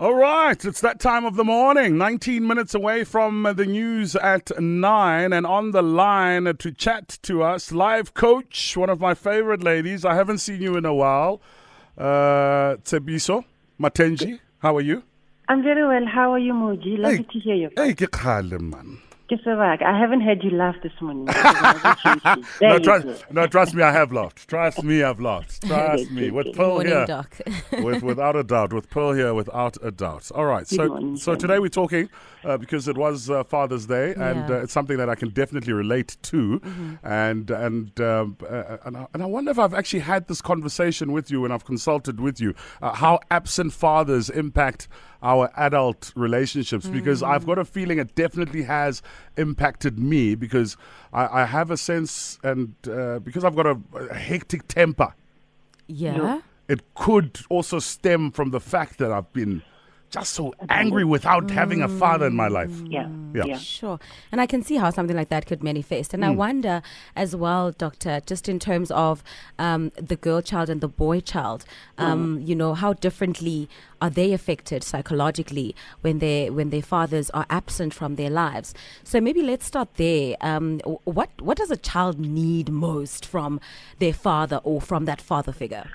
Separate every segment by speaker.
Speaker 1: All right, it's that time of the morning, 19 minutes away from the news at 9, and on the line to chat to us, live coach, one of my favorite ladies. I haven't seen you in a while. Uh, Tshepiso Matentjie, how are you?
Speaker 2: I'm very well. How are you, Moji? Lovely
Speaker 1: Hey.
Speaker 2: to hear you.
Speaker 1: Hey, man.
Speaker 2: Guess what? I haven't heard you laugh this morning.
Speaker 1: No, trust, no, trust me, I have laughed. Trust me, I've laughed. Trust me. With Pearl
Speaker 3: Morning,
Speaker 1: here.
Speaker 3: Doc.
Speaker 1: with, without a doubt, with Pearl here, without a doubt. All right, so
Speaker 2: morning,
Speaker 1: so
Speaker 2: Sam.
Speaker 1: today we're talking uh, because it was uh, Father's Day, and
Speaker 3: Yeah.
Speaker 1: uh, it's something that I can definitely relate to, and and um, uh, and, I, and I wonder if I've actually had this conversation with you and I've consulted with you uh, how absent fathers impact our adult relationships because I've got a feeling it definitely has impacted me because I, I have a sense and uh, because I've got a, a hectic temper
Speaker 3: Yeah.
Speaker 1: it could also stem from the fact that I've been just so angry without having a father in my life.
Speaker 2: Yeah.
Speaker 1: Yeah.
Speaker 2: yeah.
Speaker 3: Sure. And I can see how something like that could manifest. And I wonder as well, Doctor, just in terms of um, the girl child and the boy child, um, you know, how differently are they affected psychologically when, they, when their fathers are absent from their lives? So maybe let's start there. Um, what, what does a child need most from their father or from that father figure?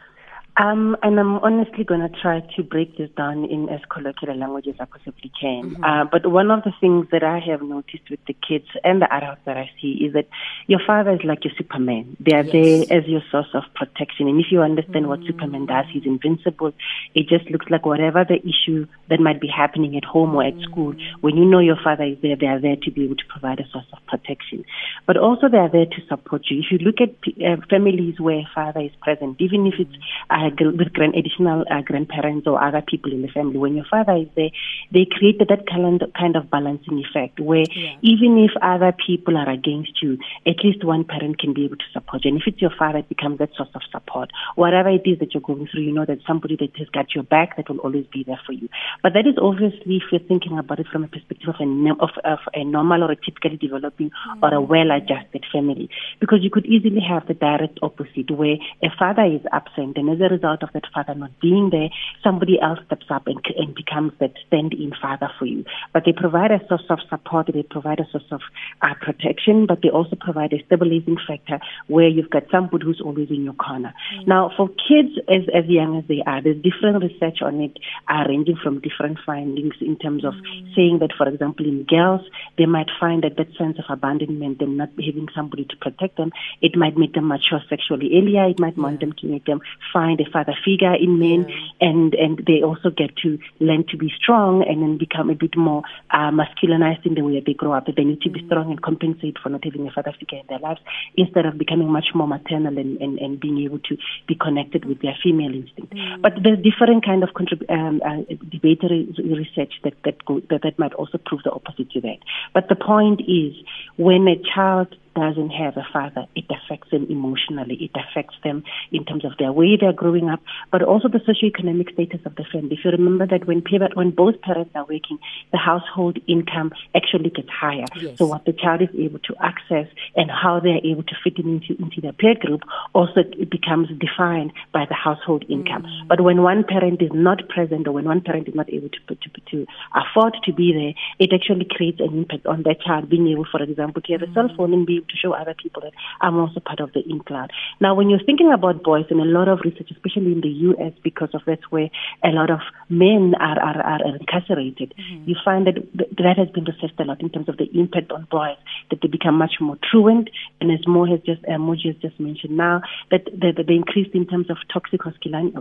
Speaker 2: Um, and I'm honestly going to try to break this down in as colloquial language as I possibly can.
Speaker 3: Mm-hmm.
Speaker 2: Uh, but one of the things that I have noticed with the kids and the adults that I see is that your father is like your Superman. They are
Speaker 3: Yes.
Speaker 2: there as your source of protection. And if you understand what Superman does, he's invincible. It just looks like whatever the issue that might be happening at home or at school, when you know your father is there, they are there to be able to provide a source of protection. But also they are there to support you. If you look at uh, families where father is present, even if it's uh, gr- with grand, additional uh, grandparents or other people in the family, when your father is there, they created that kind of, kind of balancing effect where
Speaker 3: Yeah.
Speaker 2: even if other people are against you, at least one parent can be able to support you. And if it's your father, it becomes that source of support. Whatever it is that you're going through, you know that somebody that has got your back that will always be there for you. But that is obviously if you're thinking about it from a perspective of a, of, of a normal or a typically developing or a well-adjusted family. Because you could easily have the direct opposite where a father is absent and as a result of that father not being there, somebody else steps up and, and becomes that stand-in father for you. But they provide a source of support, they provide a source of uh, protection, but they also provide a stabilizing factor where you've got somebody who's always in your corner. Now, for kids as, as young as they are, there's different research on it, uh, ranging from different findings in terms of saying that, for example, in girls, they might find that that sense of abandonment and not having somebody to protect them, it might make them mature sexually earlier. It might want them to make them find a father figure in men, and and they also get to learn to be strong and then become a bit more uh, masculinized in the way they grow up. They need to be strong and compensate for not having a father figure in their lives, instead of becoming much more maternal and, and, and being able to be connected with their female instinct. But there's different kind of contrib- um, uh, debatory research that that, go, that that might also prove the opposite to that. But the point is, when a child doesn't have a father, it affects them emotionally. It affects them in terms of their way they're growing up, but also the socioeconomic status of the family. If you remember that when when both parents are working, the household income actually gets higher.
Speaker 3: Yes.
Speaker 2: So what the child is able to access and how they're able to fit in into, into their peer group also it becomes defined by the household income. Mm. But when one parent is not present or when one parent is not able to, to, to afford to be there, it actually creates an impact on that child being able, for example, to have a mm. cell phone and be to show other people that I'm also part of the in cloud. Now, when you're thinking about boys and a lot of research, especially in the U.S., because of that's where a lot of men are, are, are incarcerated, you find that th- that has been researched a lot in terms of the impact on boys, that they become much more truant, and as Mo has just, uh, Moji has just mentioned now, that the, the, the increase in terms of toxic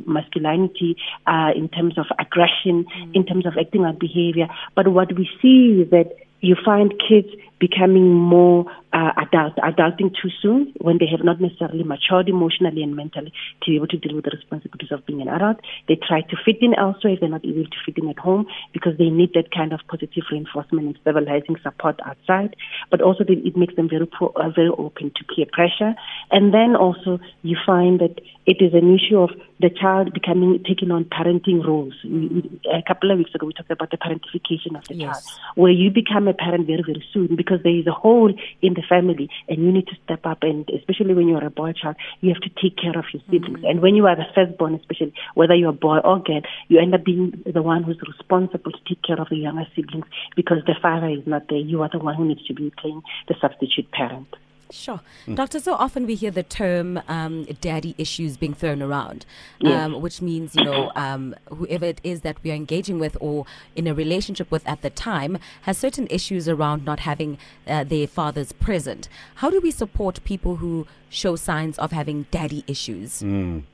Speaker 2: masculinity, uh, in terms of aggression, in terms of acting out behavior. But what we see is that you find kids becoming more uh, adult, adulting too soon when they have not necessarily matured emotionally and mentally to be able to deal with the responsibilities of being an adult. They try to fit in elsewhere if they're not able to fit in at home because they need that kind of positive reinforcement and stabilizing support outside. But also they, it makes them very pro, uh, very open to peer pressure. And then also you find that it is an issue of the child becoming taking on parenting roles. We, a couple of weeks ago we talked about the parentification of the
Speaker 3: Yes.
Speaker 2: child, where you become a a parent very, very soon because there is a hole in the family and you need to step up. And especially when you're a boy child, you have to take care of your siblings. Mm-hmm. And when you are the firstborn, especially whether you're a boy or girl, you end up being the one who's responsible to take care of the younger siblings because the father is not there. You are the one who needs to be playing the substitute parent.
Speaker 3: Sure. Mm. Doctor, so often we hear the term um, daddy issues being thrown around, um, which means, you know, um, whoever it is that we are engaging with or in a relationship with at the time has certain issues around not having uh, their fathers present. How do we support people who show signs of having daddy issues?
Speaker 1: Mm.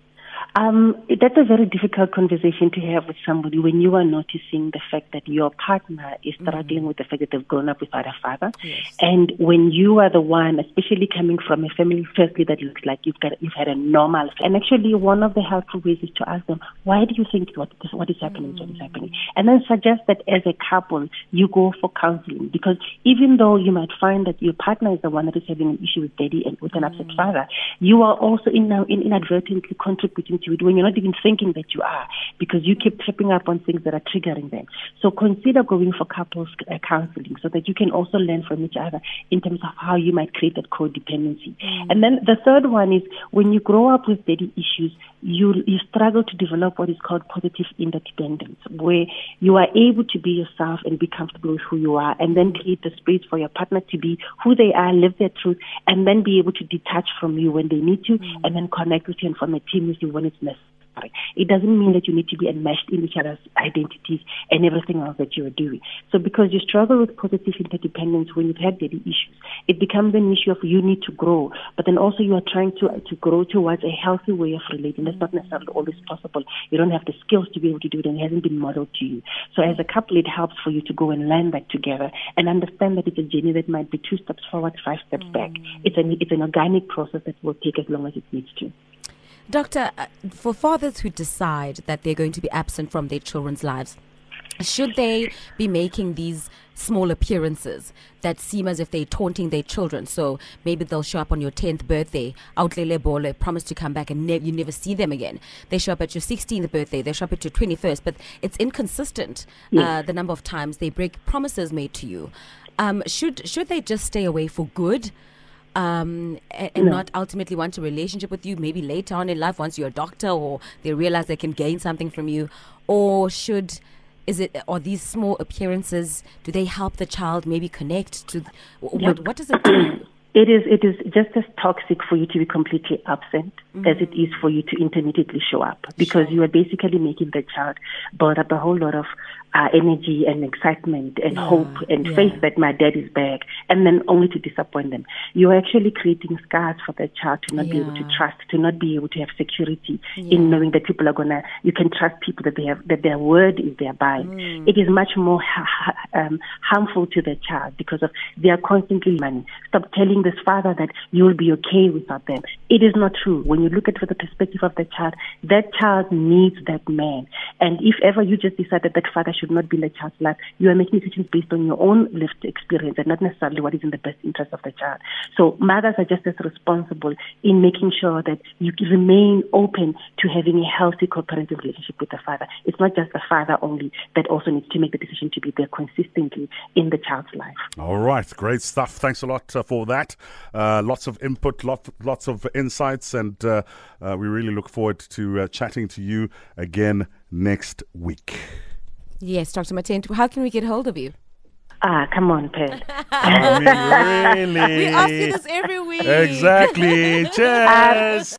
Speaker 2: Um, that's a very difficult conversation to have with somebody when you are noticing the fact that your partner is mm-hmm. struggling mm-hmm. with the fact that they've grown up without a father,
Speaker 3: yes.
Speaker 2: and when you are the one, especially coming from a family, firstly that looks like you've got you've had a normal, and actually one of the helpful ways is to ask them, why do you think what is, what is happening, mm-hmm. what is happening, and then suggest that as a couple you go for counseling because even though you might find that your partner is the one that is having an issue with daddy and with an upset mm-hmm. father, you are also in, in, inadvertently contributing to it when you're not even thinking that you are because you keep tripping up on things that are triggering them. So consider going for couples uh, counseling so that you can also learn from each other in terms of how you might create that codependency. Mm. And then the third one is when you grow up with daddy issues, you you struggle to develop what is called positive interdependence, where you are able to be yourself and be comfortable with who you are, and then create the space for your partner to be who they are, live their truth, and then be able to detach from you when they need to, mm. and then connect with you and form a team with you when necessary. It doesn't mean that you need to be enmeshed in each other's identities and everything else that you are doing. So because you struggle with positive interdependence when you've had daddy issues, it becomes an issue of you need to grow, but then also you are trying to to grow towards a healthy way of relating. That's not necessarily always possible. You don't have the skills to be able to do it and it hasn't been modeled to you. So as a couple, it helps for you to go and learn that together and understand that it's a journey that might be two steps forward, five steps mm. back. It's an, it's an organic process that will take as long as it needs to.
Speaker 3: Doctor, uh, for fathers who decide that they're going to be absent from their children's lives, should they be making these small appearances that seem as if they're taunting their children? So maybe they'll show up on your 10th birthday, outlele bole, promise to come back and ne- you never see them again. They show up at your 16th birthday, they show up at your 21st, but it's inconsistent yes. uh, the number of times they break promises made to you. Um, should, should they just stay away for good? Um, and, and no. not ultimately want a relationship with you, maybe later on in life, once you're a doctor or they realize they can gain something from you? Or should is it or these small appearances do they help the child maybe connect to what, what does it do
Speaker 2: it is it is just as toxic for you to be completely absent mm-hmm. as it is for you to intermittently show up because sure. you are basically making the child build up a whole lot of uh, energy and excitement and yeah, hope and yeah. faith that my dad is back, and then only to disappoint them. You're actually creating scars for the child to not yeah. be able to trust, to not be able to have security in knowing that people are gonna. You can trust people that they have that their word is their bond. Mm. It is much more ha- um, harmful to the child because of they are constantly money. Stop telling this father that you will be okay without them. It is not true. When you look at it from the perspective of the child, that child needs that man. And if ever you just decide that father should not be in the child's life. You are making decisions based on your own lived experience and not necessarily what is in the best interest of the child. So mothers are just as responsible in making sure that you remain open to having a healthy co-parenting relationship with the father. It's not just the father only that also needs to make the decision to be there consistently in the child's life.
Speaker 1: All right, great stuff. Thanks a lot uh, for that. Uh, lots of input, lot, lots of insights, and uh, uh we really look forward to uh, chatting to you again next week.
Speaker 3: Yes, Dr. Martin, how can we get hold of you?
Speaker 2: Ah, come on, Pet.
Speaker 1: I mean, really?
Speaker 3: we ask you this every week.
Speaker 1: Exactly. Cheers.